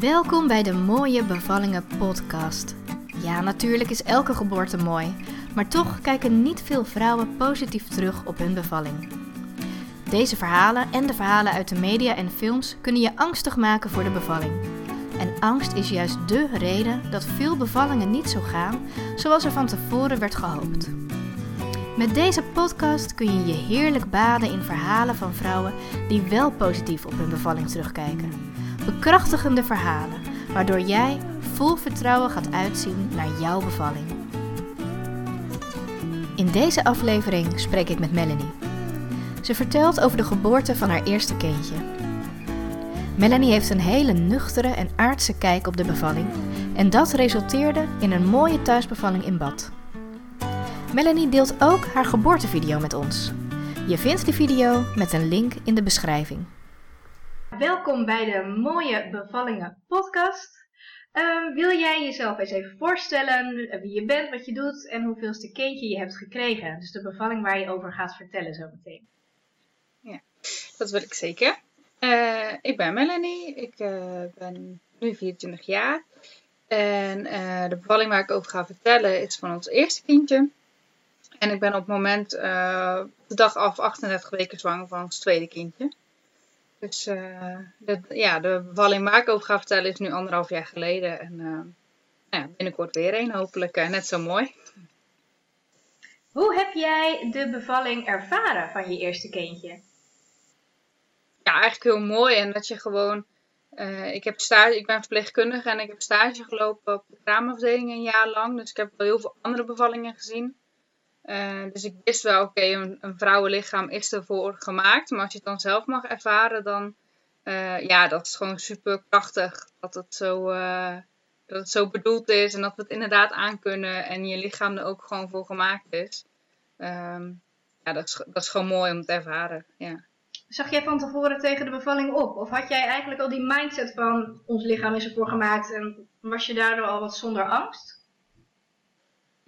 Welkom bij de Mooie Bevallingen Podcast. Ja, natuurlijk is elke geboorte mooi, maar toch kijken niet veel vrouwen positief terug op hun bevalling. Deze verhalen en de verhalen uit de media en films kunnen je angstig maken voor de bevalling. En angst is juist dé reden dat veel bevallingen niet zo gaan zoals er van tevoren werd gehoopt. Met deze podcast kun je je heerlijk baden in verhalen van vrouwen die wel positief op hun bevalling terugkijken. Bekrachtigende verhalen, waardoor jij vol vertrouwen gaat uitzien naar jouw bevalling. In deze aflevering spreek ik met Melanie. Ze vertelt over de geboorte van haar eerste kindje. Melanie heeft een hele nuchtere en aardse kijk op de bevalling en dat resulteerde in een mooie thuisbevalling in bad. Melanie deelt ook haar geboortevideo met ons. Je vindt de video met een link in de beschrijving. Welkom bij de Mooie Bevallingen podcast. Ehm, wil jij jezelf eens even voorstellen wie je bent, wat je doet en hoeveelste kindje je hebt gekregen? Dus de bevalling waar je over gaat vertellen zo meteen. Ja, dat wil ik zeker. Uh, ik ben Melanie, ik uh, ben nu 24 jaar. En de bevalling waar ik over ga vertellen is van ons eerste kindje. En ik ben op het moment de dag af 38 weken zwanger van ons tweede kindje. Dus uh, de, ja, de bevalling waar ik over ga vertellen is nu anderhalf jaar geleden. En uh, ja, binnenkort weer een, hopelijk uh, net zo mooi. Hoe heb jij de bevalling ervaren van je eerste kindje? Ja, eigenlijk heel mooi. En dat je gewoon... ik, heb stage, ik ben verpleegkundige en ik heb stage gelopen op de kraamafdeling een jaar lang. Dus ik heb wel heel veel andere bevallingen gezien. Uh, dus ik wist wel, oké, een, vrouwenlichaam is ervoor gemaakt. Maar als je het dan zelf mag ervaren, dan uh, ja, dat is gewoon super krachtig. Dat het, zo, uh, dat het zo bedoeld is en dat we het inderdaad aankunnen. En je lichaam er ook gewoon voor gemaakt is. Um, ja, dat is, dat is gewoon mooi om te ervaren. Ja. Zag jij van tevoren tegen de bevalling op? Of had jij eigenlijk al die mindset van ons lichaam is ervoor gemaakt en was je daardoor al wat zonder angst?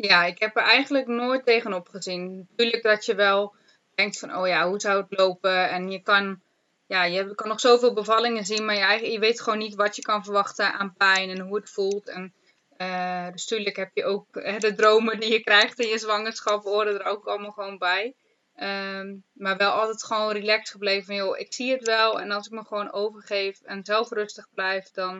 Ja, ik heb er eigenlijk nooit tegenop gezien. Natuurlijk dat je wel denkt van, oh ja, hoe zou het lopen? En je kan, ja, je kan nog zoveel bevallingen zien, maar je, je weet gewoon niet wat je kan verwachten aan pijn en hoe het voelt. En uh, dus natuurlijk heb je ook de dromen die je krijgt in je zwangerschap, horen er ook allemaal gewoon bij. Um, maar wel altijd gewoon relaxed gebleven van, joh, ik zie het wel. En als ik me gewoon overgeef en zelf rustig blijf, dan,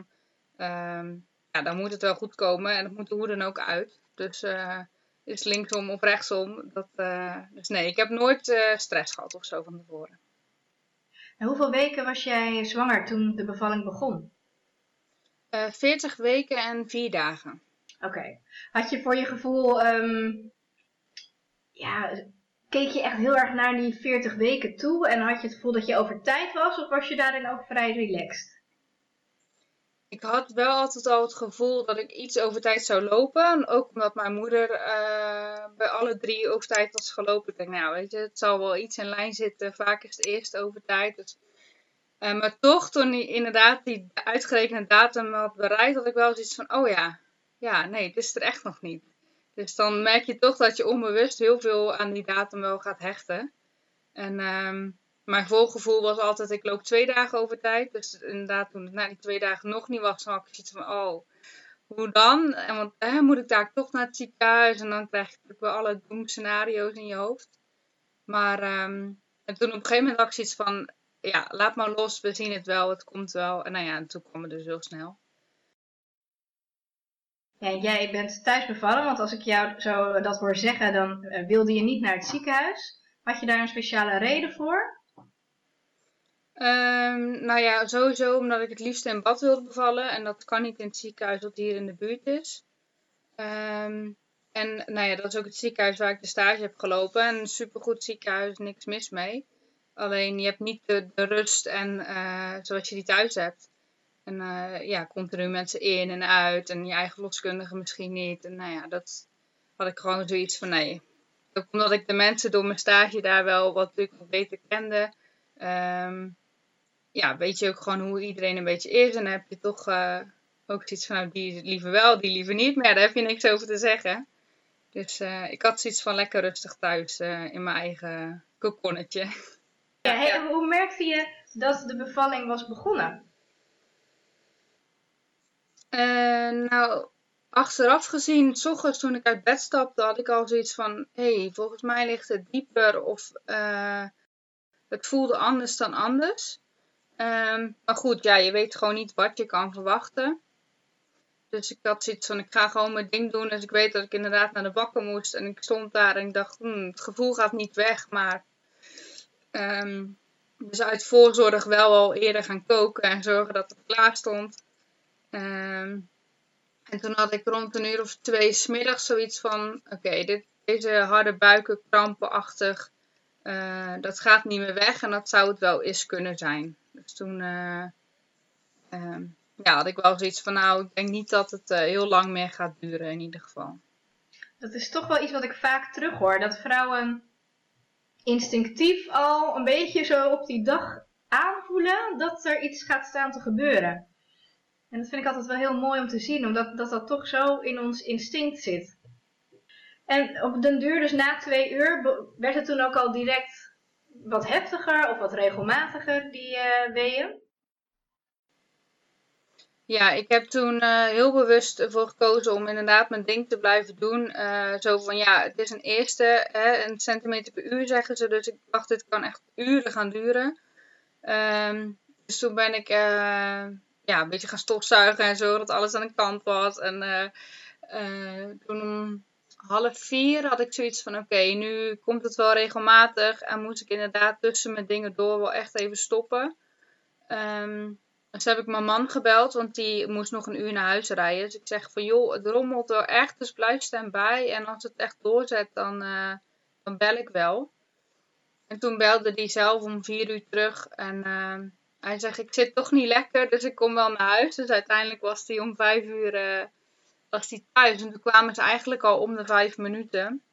um, ja, dan moet het wel goed komen. En dat moet er hoe dan ook uit. Dus uh, is linksom of rechtsom. Dat, uh, dus nee, ik heb nooit uh, stress gehad of zo van tevoren. En hoeveel weken was jij zwanger toen de bevalling begon? 40 weken en 4 dagen. Oké. Okay. Had je voor je gevoel, um, ja, keek je echt heel erg naar die 40 weken toe en had je het gevoel dat je over tijd was of was je daarin ook vrij relaxed? Ik had wel altijd al het gevoel dat ik iets over tijd zou lopen. Ook omdat mijn moeder uh, bij alle drie over tijd was gelopen. Ik denk, nou weet je, het zal wel iets in lijn zitten. Vaak is het eerst over tijd. Dus, uh, maar toch, toen hij inderdaad die uitgerekende datum had bereikt, had ik wel zoiets van, oh ja, ja, nee, het is er echt nog niet. Dus dan merk je toch dat je onbewust heel veel aan die datum wel gaat hechten. En um, mijn volgevoel was altijd, ik loop twee dagen over tijd. Dus inderdaad, toen het na die twee dagen nog niet was, dan had ik zoiets van, oh, hoe dan? En want hè, moet ik daar toch naar het ziekenhuis? En dan krijg je natuurlijk wel alle doemscenario's in je hoofd. Maar um, en toen op een gegeven moment had ik zoiets van, ja, laat maar los, we zien het wel, het komt wel. En nou ja, en toen kwam het dus heel snel. Ja, jij bent thuis bevallen, want als ik jou zo dat hoor zeggen, dan uh, wilde je niet naar het ziekenhuis. Had je daar een speciale reden voor? Um, nou ja, sowieso omdat ik het liefst in bad wilde bevallen. En dat kan niet in het ziekenhuis dat hier in de buurt is. Um, en nou ja, dat is ook het ziekenhuis waar ik de stage heb gelopen. En een supergoed ziekenhuis, niks mis mee. Alleen je hebt niet de, rust en uh, zoals je die thuis hebt. En uh, ja, continu mensen in en uit. En je eigen loskundige misschien niet. En nou ja, dat had ik gewoon zoiets van nee. Ook omdat ik de mensen door mijn stage daar wel wat, natuurlijk beter kende. Um, ja, weet je ook gewoon hoe iedereen een beetje is. En dan heb je toch uh, ook zoiets van, nou, die liever wel, die liever niet. Maar ja, daar heb je niks over te zeggen. Dus uh, ik had zoiets van lekker rustig thuis uh, in mijn eigen kokonnetje. Ja, hey, Hoe merkte je dat de bevalling was begonnen? Nou, achteraf gezien, s ochtends toen ik uit bed stapte, had ik al zoiets van: hé, hey, volgens mij ligt het dieper of het voelde anders dan anders. Um, maar goed, ja, je weet gewoon niet wat je kan verwachten. Dus ik had zoiets van: ik ga gewoon mijn ding doen. Dus ik weet dat ik inderdaad naar de bakken moest. En ik stond daar en ik dacht: hmm, het gevoel gaat niet weg, maar. Um, dus uit voorzorg wel al eerder gaan koken en zorgen dat het klaar stond. Um, en toen had ik rond een uur of twee smiddags zoiets van: oké, deze harde buiken, krampenachtig, uh, dat gaat niet meer weg en dat zou het wel eens kunnen zijn. Dus toen uh, uh, ja, had ik wel zoiets van: nou, ik denk niet dat het eh, heel lang meer gaat duren in ieder geval. Dat is toch wel iets wat ik vaak terughoor: dat vrouwen instinctief al een beetje zo op die dag aanvoelen dat er iets gaat staan te gebeuren. En dat vind ik altijd wel heel mooi om te zien, omdat dat, dat toch zo in ons instinct zit. En op den duur, dus na twee uur, werd het toen ook al direct wat heftiger of wat regelmatiger, die uh? Ja, ik heb toen uh, heel bewust ervoor gekozen om inderdaad mijn ding te blijven doen. Uh, zo van ja, het is een eerste, hè, een centimeter per uur zeggen ze. Dus ik dacht, dit kan echt uren gaan duren. Um, dus toen ben ik ja, een beetje gaan stofzuigen en zo, dat alles aan de kant was. En toen half vier had ik zoiets van: oké, nu komt het wel regelmatig. En moet ik inderdaad tussen mijn dingen door wel echt even stoppen. Um, dus heb ik mijn man gebeld, want die moest nog een uur naar huis rijden. Dus ik zeg van joh, het rommelt wel echt, dus blijf staan bij. En als het echt doorzet, dan, uh, dan bel ik wel. En toen belde hij zelf om vier uur terug. En uh, hij zegt, ik zit toch niet lekker, dus ik kom wel naar huis. Dus uiteindelijk was hij om vijf uur uh, was hij thuis. En toen kwamen ze eigenlijk al om de vijf minuten.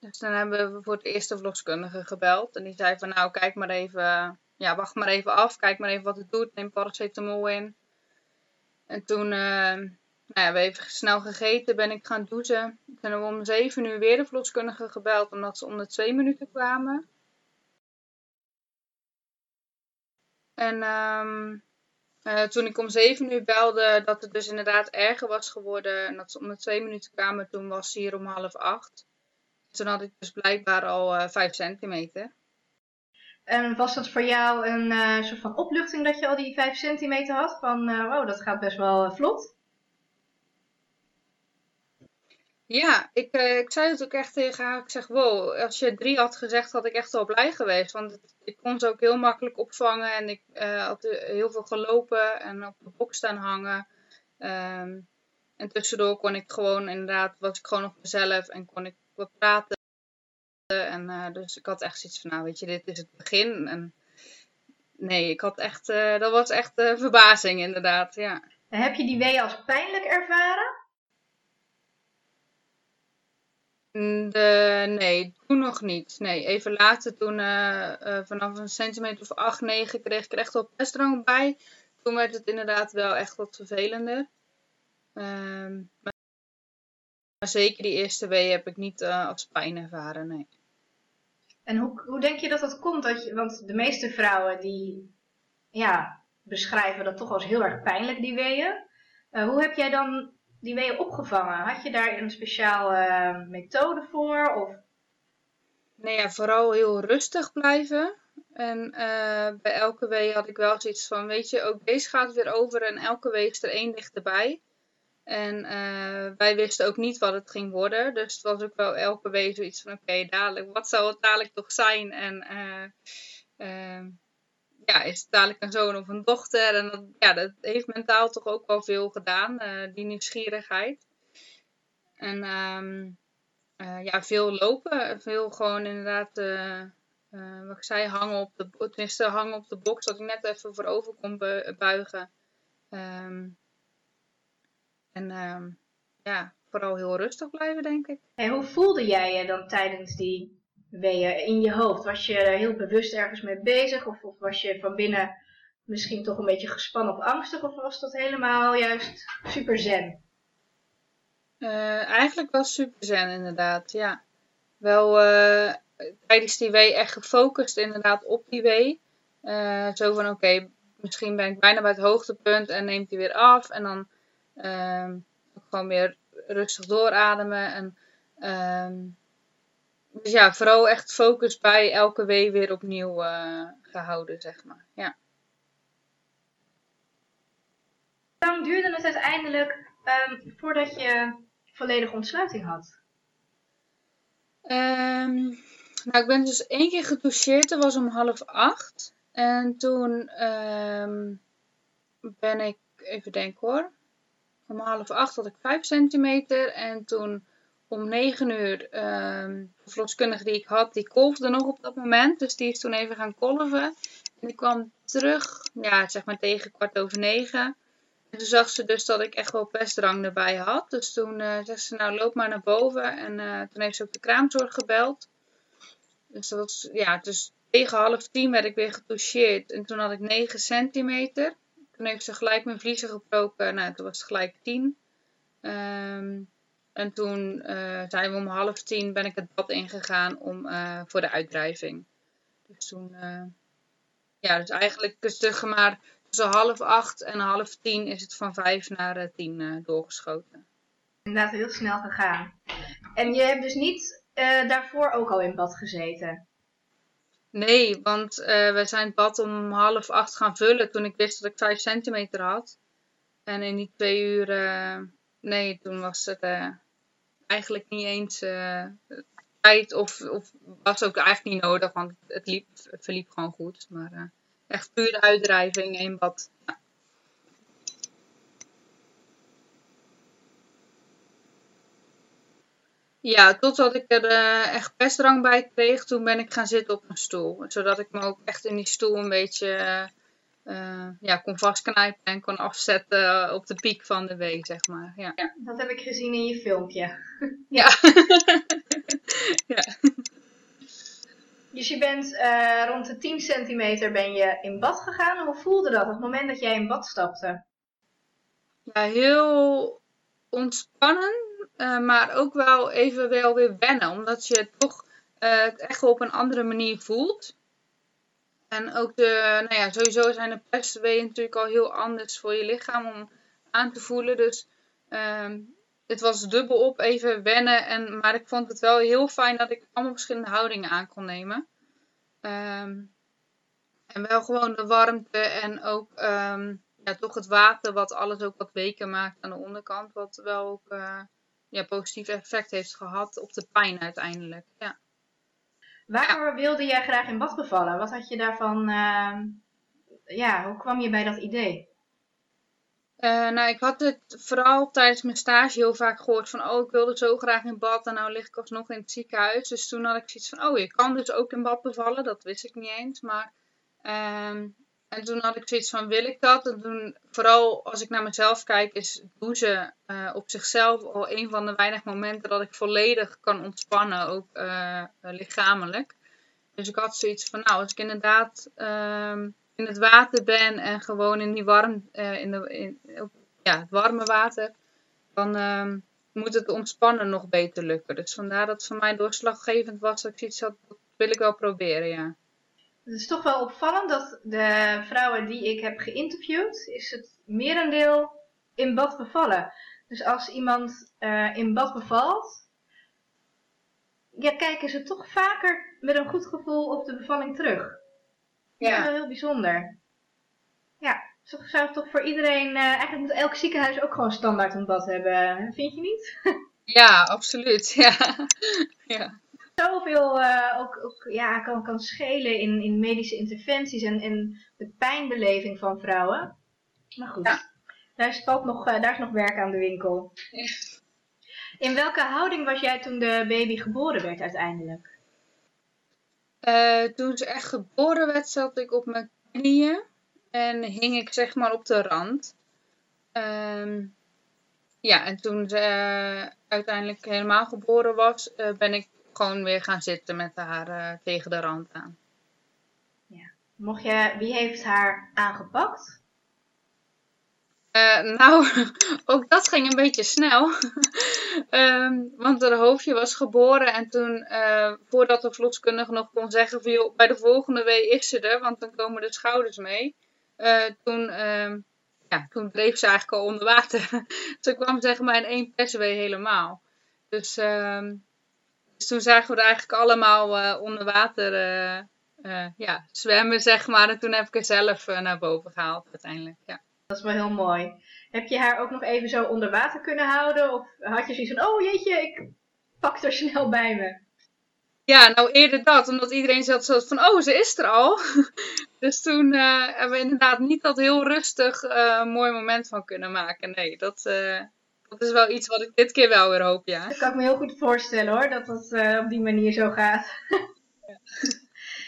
Dus dan hebben we voor het eerste verloskundige gebeld. En die zei van nou, kijk maar even ja, wacht maar even af, kijk maar even wat het doet, neem paracetamol in. En toen, uh, nou ja, we even snel gegeten, ben ik gaan douchen. Toen hebben we om zeven uur weer de verloskundige gebeld, omdat ze om de twee minuten kwamen. En um, uh, toen ik om zeven uur belde dat het dus inderdaad erger was geworden en dat ze om de twee minuten kwamen, toen was ze hier om half acht. Toen had ik dus blijkbaar al uh, vijf centimeter. En was dat voor jou een uh, soort van opluchting dat je al die 5 centimeter had? Van, wow, dat gaat best wel vlot. Ja, ik, ik zei het ook echt tegen haar. Ik zeg, wow, als je drie had gezegd, had ik echt wel blij geweest. Want ik kon ze ook heel makkelijk opvangen. En ik had heel veel gelopen en op de bok staan hangen. Um, en tussendoor kon ik gewoon, inderdaad, was ik gewoon nog mezelf. En kon ik wat praten. En uh, dus ik had echt zoiets van, nou weet je, dit is het begin. En nee, ik had echt, uh, dat was echt uh, verbazing inderdaad, ja. Heb je die wee als pijnlijk ervaren? Nee, toen nog niet. Nee, even later, toen vanaf een centimeter of 8, 9 kreeg ik er echt wel pestdrang bij. Toen werd het inderdaad wel echt wat vervelender. Ehm, maar zeker die eerste wee heb ik niet als pijn ervaren, nee. En hoe, hoe denk je dat dat komt? Dat je, want de meeste vrouwen die ja, beschrijven dat toch als heel erg pijnlijk, die weeën. Hoe heb jij dan die weeën opgevangen? Had je daar een speciale uh, methode voor? Of? Nee, ja, vooral heel rustig blijven. En uh, bij elke wee had ik wel zoiets van, weet je, ook deze gaat weer over en elke wee is er één dichterbij. En uh, wij wisten ook niet wat het ging worden. Dus het was ook wel elke week zoiets van: oké, dadelijk, wat zou het dadelijk toch zijn? En uh, ja, is dadelijk een zoon of een dochter? En dat, ja, dat heeft mentaal toch ook wel veel gedaan, eh, die nieuwsgierigheid. En um, ja, veel lopen, veel gewoon inderdaad. wat ik zei, hangen op de, tenminste hangen op de box, dat ik net even voorover kon buigen. Um, en uh, ja, vooral heel rustig blijven, denk ik. En hoe voelde jij je dan tijdens die weeën in je hoofd? Was je heel bewust ergens mee bezig? Of, was je van binnen misschien toch een beetje gespannen of angstig? Of was dat helemaal juist super zen? Uh, eigenlijk was super zen inderdaad, ja. Wel uh, tijdens die wee echt gefocust inderdaad op die wee. Uh, zo van oké, misschien ben ik bijna bij het hoogtepunt en neemt hij weer af. En dan ehm, gewoon weer rustig doorademen. En, ehm, dus ja, vooral echt focus bij elke wee weer opnieuw uh, gehouden, zeg maar. Ja. Hoe lang duurde het uiteindelijk um, voordat je volledige ontsluiting had? Um, nou, ik ben dus één keer getoucheerd. Dat was om half acht. En toen um, ben ik, even denken hoor. Om half acht had ik 5 centimeter. En toen om 9 uur, um, de verloskundige die ik had, die kolfde nog op dat moment. Dus die is toen even gaan kolven. En ik kwam terug, ja, zeg maar tegen kwart over negen. En toen zag ze dus dat ik echt wel pestdrang erbij had. Dus toen uh, zei ze, nou loop maar naar boven. En uh, toen heeft ze ook de kraamzorg gebeld. Dus dat ja, dus tegen half tien werd ik weer getoucheerd. En toen had ik 9 centimeter. Toen heeft ze gelijk mijn vliezen gebroken. Nou, toen was het gelijk 10. Um, en toen uh, zijn we om half tien ben ik het bad ingegaan om, uh, voor de uitdrijving. Dus toen, uh, ja, dus eigenlijk zeg maar tussen half acht en half tien is het van vijf naar tien doorgeschoten. Inderdaad heel snel gegaan. En je hebt dus niet daarvoor ook al in bad gezeten? Nee, want we zijn het bad om half acht gaan vullen toen ik wist dat ik vijf centimeter had. En in die twee uur, nee, toen was het eigenlijk niet eens uh, tijd of, of was ook eigenlijk niet nodig, want het, liep, het verliep gewoon goed. Maar uh, echt puur uitdrijving in bad. Ja. Ja, totdat ik er uh, echt pestdrang bij kreeg, toen ben ik gaan zitten op een stoel. Zodat ik me ook echt in die stoel een beetje uh, ja, kon vastknijpen en kon afzetten op de piek van de wee, zeg maar. Ja. ja dat heb ik gezien in je filmpje. Ja. ja. Dus je bent uh, rond de 10 centimeter ben je in bad gegaan. Hoe voelde dat op het moment dat jij in bad stapte? Ja, heel ontspannen, uh, maar ook wel even wel weer wennen. Omdat je toch het echt op een andere manier voelt. En ook de, nou ja, sowieso zijn de pestweeën natuurlijk al heel anders voor je lichaam om aan te voelen. Dus um, het was dubbel op even wennen. En, maar ik vond het wel heel fijn dat ik allemaal verschillende houdingen aan kon nemen. Um, en wel gewoon de warmte en ook um, ja, toch het water wat alles ook wat weker maakt aan de onderkant. Wat wel ook uh, ja, positief effect heeft gehad op de pijn uiteindelijk. Ja. Waarom wilde jij graag in bad bevallen? Wat had je daarvan, uh, ja, hoe kwam je bij dat idee? Uh, nou, ik had het vooral tijdens mijn stage heel vaak gehoord van, oh, ik wilde zo graag in bad en nou lig ik alsnog in het ziekenhuis. Dus toen had ik zoiets van, oh, je kan dus ook in bad bevallen. Dat wist ik niet eens, maar... Uh, en toen had ik zoiets van, wil ik dat? En toen, vooral als ik naar mezelf kijk, is douchen uh, op zichzelf al een van de weinige momenten dat ik volledig kan ontspannen, ook uh, lichamelijk. Dus ik had zoiets van, nou, als ik inderdaad um, in het water ben en gewoon in die warm, uh, in de, in, ja, het warme water, dan um, moet het ontspannen nog beter lukken. Dus vandaar dat voor mij doorslaggevend was dat ik zoiets had, dat wil ik wel proberen, ja. Het is toch wel opvallend dat de vrouwen die ik heb geïnterviewd, is het merendeel in bad bevallen. Dus als iemand uh, in bad bevalt, ja, kijken ze toch vaker met een goed gevoel op de bevalling terug. Ja. Dat is wel heel bijzonder. Ja, zo zou toch voor iedereen, uh, eigenlijk moet elk ziekenhuis ook gewoon standaard een bad hebben, vind je niet? ja, absoluut. Ja. ja zoveel uh, ook, ook, ja, kan, kan schelen in, in medische interventies en, en de pijnbeleving van vrouwen. Maar goed, ja. daar, is nog, uh, daar is nog werk aan de winkel. In welke houding was jij toen de baby geboren werd uiteindelijk? Uh, toen ze echt geboren werd, zat ik op mijn knieën en hing ik zeg maar op de rand. Um, ja, en toen ze uiteindelijk helemaal geboren was, ben ik gewoon weer gaan zitten met haar uh, tegen de rand aan. Ja. Mocht je, wie heeft haar aangepakt? Uh, nou, ook dat ging een beetje snel. um, want haar hoofdje was geboren en toen, uh, voordat de verloskundige nog kon zeggen van joh, bij de volgende wee is ze er, want dan komen de schouders mee. toen, uh, ja, toen dreef ze eigenlijk al onder water. ze kwam zeg maar in één perswee helemaal. Dus, ehm, dus toen zagen we er eigenlijk allemaal uh, onder water uh, ja, zwemmen, zeg maar. En toen heb ik er zelf naar boven gehaald uiteindelijk, ja. Dat is wel heel mooi. Heb je haar ook nog even zo onder water kunnen houden? Of had je zoiets van, oh jeetje, ik pak er snel bij me? Ja, nou eerder dat, omdat iedereen zat zo van, oh, ze is er al. dus toen uh, hebben we inderdaad niet dat heel rustig uh, mooi moment van kunnen maken. Nee, dat, uh, dat is wel iets wat ik dit keer wel weer hoop, ja. Dat kan ik me heel goed voorstellen hoor, dat dat op die manier zo gaat. ja.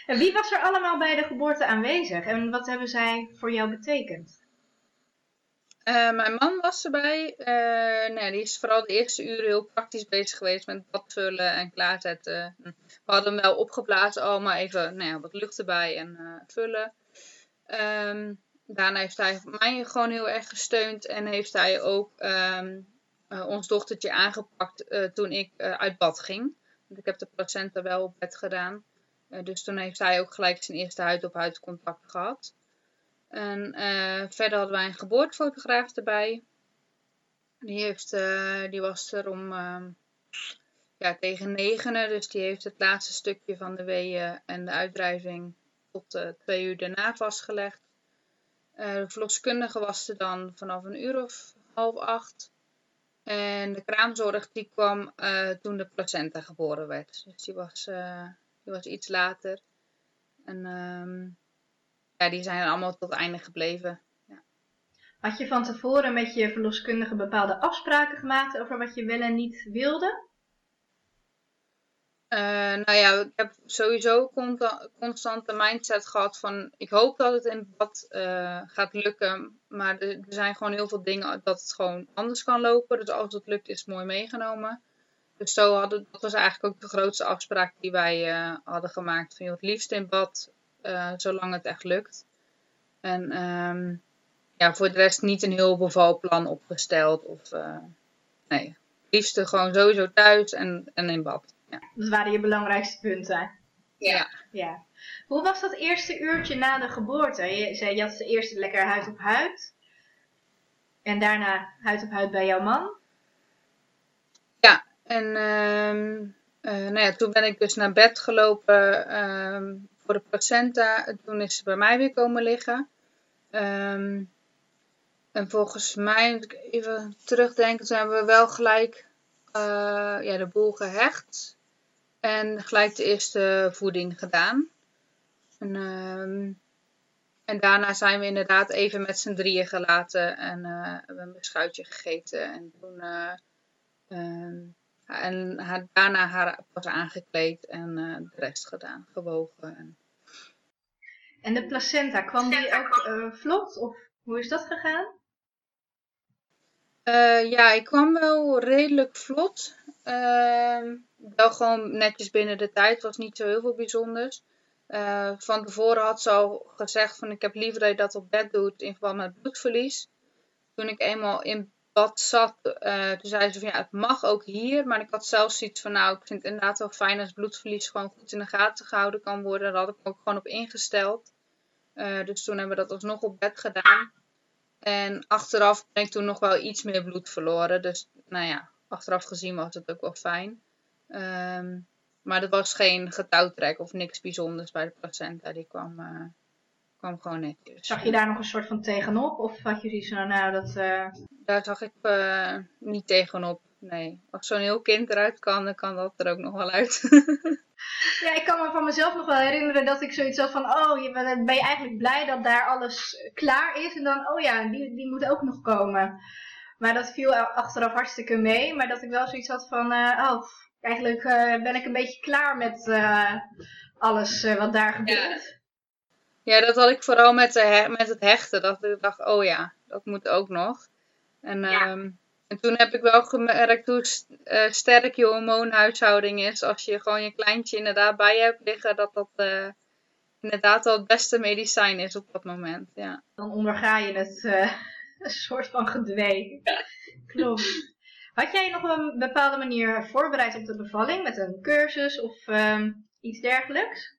En wie was er allemaal bij de geboorte aanwezig en wat hebben zij voor jou betekend? Uh, mijn man was erbij. Uh, nee, die is vooral de eerste uren heel praktisch bezig geweest met badvullen en klaarzetten. We hadden hem wel opgeblazen al, maar even nou ja, wat lucht erbij en uh, vullen. Um, daarna heeft hij mij gewoon heel erg gesteund en heeft hij ook um, ons dochtertje aangepakt toen ik uit bad ging. Want ik heb de placenta wel op bed gedaan. dus toen heeft hij ook gelijk zijn eerste huid-op-huid contact gehad. En verder hadden wij een geboortefotograaf erbij. Die, heeft, die was er om uh, ja, tegen negenen. Dus die heeft het laatste stukje van de weeën en de uitdrijving tot twee uur daarna vastgelegd. de verloskundige was er dan vanaf een uur of half acht. En de kraamzorg die kwam toen de placenta geboren werd. Dus die was, die was iets later. En ehm, ja, die zijn allemaal tot einde gebleven. Ja. Had je van tevoren met je verloskundige bepaalde afspraken gemaakt over wat je wel en niet wilde? Uh, nou ja, ik heb sowieso constant de mindset gehad van ik hoop dat het in bad uh, gaat lukken. Maar er, zijn gewoon heel veel dingen dat het gewoon anders kan lopen. Dus als het lukt is het mooi meegenomen. Dus zo hadden, dat was eigenlijk ook de grootste afspraak die wij uh, hadden gemaakt. Van, het liefst in bad, zolang het echt lukt. En um, ja, voor de rest niet een heel bevalplan opgesteld. Of, nee, het liefste gewoon sowieso thuis en, en in bad. Ja. Dat waren je belangrijkste punten. Ja. ja. Hoe was dat eerste uurtje na de geboorte? Je zei, je had eerst lekker huid op huid. En daarna huid op huid bij jouw man. Ja, en um, uh, nou ja, toen ben ik dus naar bed gelopen. Um, voor de placenta. Toen is ze bij mij weer komen liggen. Um, en volgens mij, moet ik even terugdenken, hebben we wel gelijk uh, ja, de boel gehecht. En gelijk de eerste voeding gedaan. En, um, en daarna zijn we inderdaad even met z'n drieën gelaten en uh, hebben een beschuitje gegeten. En toen uh, um, en haar, daarna haar pas aangekleed en uh, de rest gedaan, gewogen. En, en de placenta, kwam die ook uh, vlot of hoe is dat gegaan? Uh, ja, ik kwam wel redelijk vlot. Ehm, wel gewoon netjes binnen de tijd, was niet zo heel veel bijzonders. van tevoren had ze al gezegd van ik heb liever dat je dat op bed doet in verband met bloedverlies. Toen ik eenmaal in bad zat, uh, toen zei ze van ja, het mag ook hier. Maar ik had zelfs zoiets van nou, ik vind het inderdaad wel fijn als bloedverlies gewoon goed in de gaten gehouden kan worden. Daar had ik ook gewoon op ingesteld. Uh, dus toen hebben we dat alsnog op bed gedaan. En achteraf ben ik toen nog wel iets meer bloed verloren. Dus nou ja, achteraf gezien was het ook wel fijn. Um, maar dat was geen getouwtrek of niks bijzonders bij de placenta. Die kwam, uh, kwam gewoon netjes. Zag je daar nog een soort van tegenop? Of had je zoiets van, nou, dat... Uh... Daar zag ik uh, niet tegenop, nee. Als zo'n heel kind eruit kan, dan kan dat er ook nog wel uit. ja, ik kan me van mezelf nog wel herinneren dat ik zoiets had van, oh, je ben, ben je eigenlijk blij dat daar alles klaar is? En dan, oh ja, die, die moet ook nog komen. Maar dat viel achteraf hartstikke mee. Maar dat ik wel zoiets had van, oh, eigenlijk ben ik een beetje klaar met alles wat daar gebeurt. Ja. Ja, dat had ik vooral met, de met het hechten. Dat ik dacht, oh ja, dat moet ook nog. En, ja. um, en toen heb ik wel gemerkt hoe uh, sterk je hormoonhuishouding is. Als je gewoon je kleintje inderdaad bij je hebt liggen, dat dat uh, inderdaad wel het beste medicijn is op dat moment. Ja. Dan onderga je het uh, een soort van gedwee. Ja. Klopt. Had jij nog een bepaalde manier voorbereid op de bevalling met een cursus of um, iets dergelijks?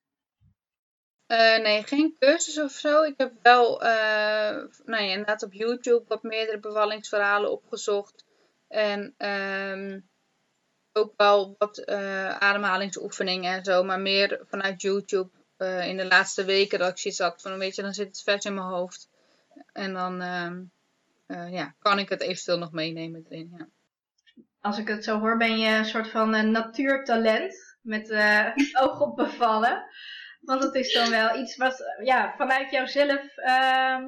Uh, nee, geen cursus of zo. Ik heb wel uh, nou ja, inderdaad op YouTube wat meerdere bevallingsverhalen opgezocht. En um, ook wel wat uh, ademhalingsoefeningen en zo. Maar meer vanuit YouTube in de laatste weken dat ik zoiets had van, weet je, dan zit het vers in mijn hoofd. En dan ehm, ja, kan ik het eventueel nog meenemen erin, ja. Als ik het zo hoor, ben je een soort van natuurtalent met oog op bevallen. Want het is dan wel iets wat ja, vanuit jouzelf uh,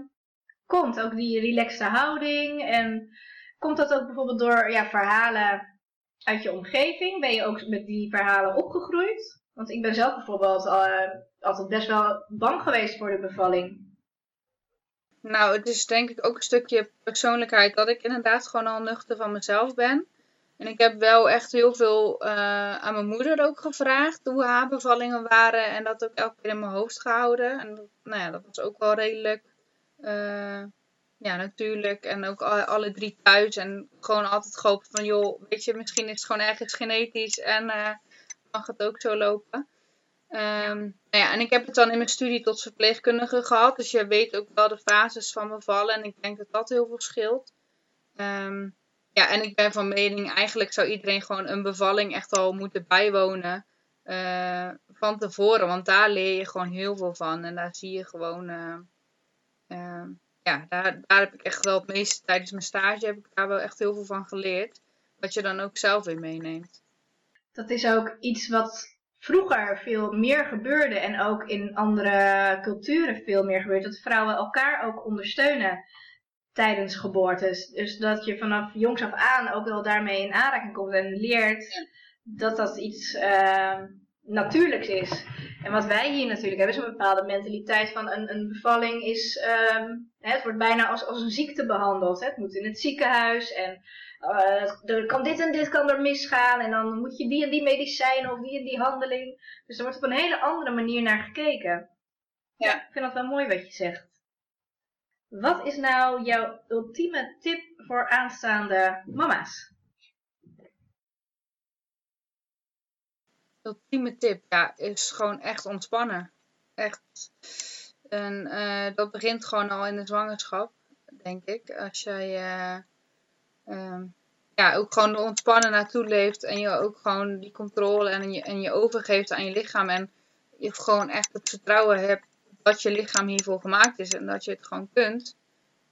komt. Ook die relaxte houding. En komt dat ook bijvoorbeeld door ja, verhalen uit je omgeving? Ben je ook met die verhalen opgegroeid? Want ik ben zelf bijvoorbeeld uh, altijd best wel bang geweest voor de bevalling. Nou, het is denk ik ook een stukje persoonlijkheid dat ik inderdaad gewoon al nuchter van mezelf ben. En ik heb wel echt heel veel uh, aan mijn moeder ook gevraagd hoe haar bevallingen waren. En dat ook elke keer in mijn hoofd gehouden. En dat, nou ja, dat was ook wel redelijk uh, ja, natuurlijk. En ook alle drie thuis. En gewoon altijd gehoopt van joh, weet je, misschien is het gewoon ergens genetisch. En uh, mag het ook zo lopen. Um, nou ja, en ik heb het dan in mijn studie tot verpleegkundige gehad. Dus je weet ook wel de fases van bevallen. En ik denk dat dat heel veel scheelt. Um, ja, en ik ben van mening, eigenlijk zou iedereen gewoon een bevalling echt al moeten bijwonen uh, van tevoren. Want daar leer je gewoon heel veel van. En daar zie je gewoon, uh, uh, ja, daar, daar heb ik echt wel het meeste tijdens mijn stage heb ik daar wel echt heel veel van geleerd. Wat je dan ook zelf weer meeneemt. Dat is ook iets wat vroeger veel meer gebeurde en ook in andere culturen veel meer gebeurt. Dat vrouwen elkaar ook ondersteunen tijdens geboortes. Dus dat je vanaf jongs af aan ook wel daarmee in aanraking komt en leert dat dat iets uh, natuurlijks is. En wat wij hier natuurlijk hebben is een bepaalde mentaliteit van een, een bevalling is, uh, het wordt bijna als, als een ziekte behandeld. Hè? Het moet in het ziekenhuis en uh, er kan dit en dit kan er misgaan en dan moet je die en die medicijnen of die en die handeling. Dus er wordt op een hele andere manier naar gekeken. Ja, ik vind dat wel mooi wat je zegt. Wat is nou jouw ultieme tip voor aanstaande mama's? Ultieme tip, ja, is gewoon echt ontspannen. Echt. En uh, dat begint gewoon al in de zwangerschap, denk ik. Als jij uh, uh, ja, ook gewoon ontspannen naartoe leeft en je ook gewoon die controle en je, en je overgeeft aan je lichaam. En je gewoon echt het vertrouwen hebt dat je lichaam hiervoor gemaakt is en dat je het gewoon kunt.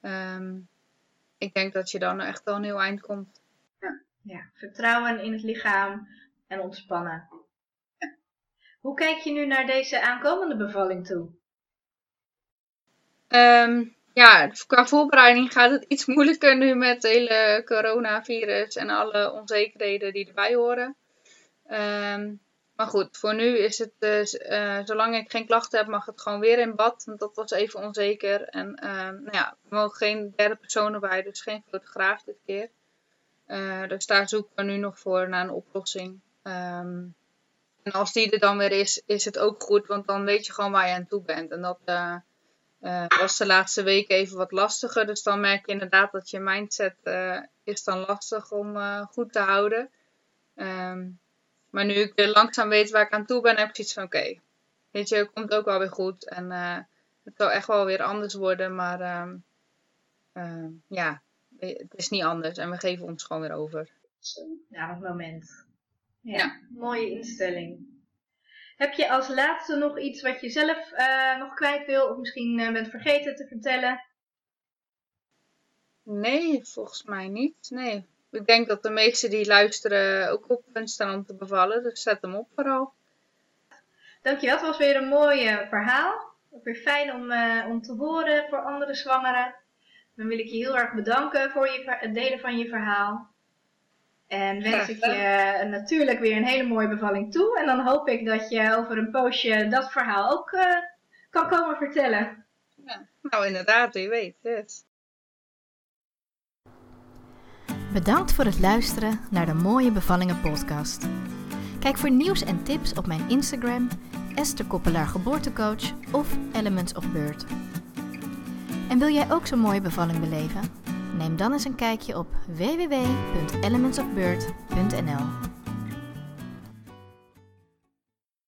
Um, ik denk dat je dan echt wel een heel eind komt. Ja, ja. vertrouwen in het lichaam en ontspannen. Hoe kijk je nu naar deze aankomende bevalling toe? Um, ja, qua voorbereiding gaat het iets moeilijker nu met het hele coronavirus en alle onzekerheden die erbij horen. Um, maar goed, voor nu is het, uh, zolang ik geen klachten heb, mag het gewoon weer in bad. Want dat was even onzeker. En uh, nou ja, er mogen geen derde personen bij, dus geen fotograaf dit keer. Uh, dus daar zoeken we nu nog voor naar een oplossing. Um, en als die er dan weer is, is het ook goed, want dan weet je gewoon waar je aan toe bent. En dat was de laatste weken even wat lastiger. Dus dan merk je inderdaad dat je mindset is dan lastig om goed te houden. Um, maar nu ik langzaam weet waar ik aan toe ben, heb ik iets van oké. weet je, het komt ook wel weer goed. En uh, het zal echt wel weer anders worden. Maar uh, uh, ja, het is niet anders. En we geven ons gewoon weer over. Ja, op het moment. Ja, ja. mooie instelling. Heb je als laatste nog iets wat je zelf uh, nog kwijt wil of misschien uh, bent vergeten te vertellen? Nee, volgens mij niet. Nee, ik denk dat de meesten die luisteren ook op punt staan om te bevallen. Dus zet hem op vooral. Dankjewel, het was weer een mooi verhaal. Ook weer fijn om, uh, om te horen voor andere zwangeren. Dan wil ik je heel erg bedanken voor je, het delen van je verhaal. En wens ik je natuurlijk weer een hele mooie bevalling toe. En dan hoop ik dat je over een poosje dat verhaal ook uh, kan komen vertellen. Ja, nou inderdaad, wie weet. Yes. Bedankt voor het luisteren naar de Mooie Bevallingen podcast. Kijk voor nieuws en tips op mijn Instagram, Esther Koppelaar Geboortecoach of Elements of Birth. En wil jij ook zo'n mooie bevalling beleven? Neem dan eens een kijkje op www.elementsofbirth.nl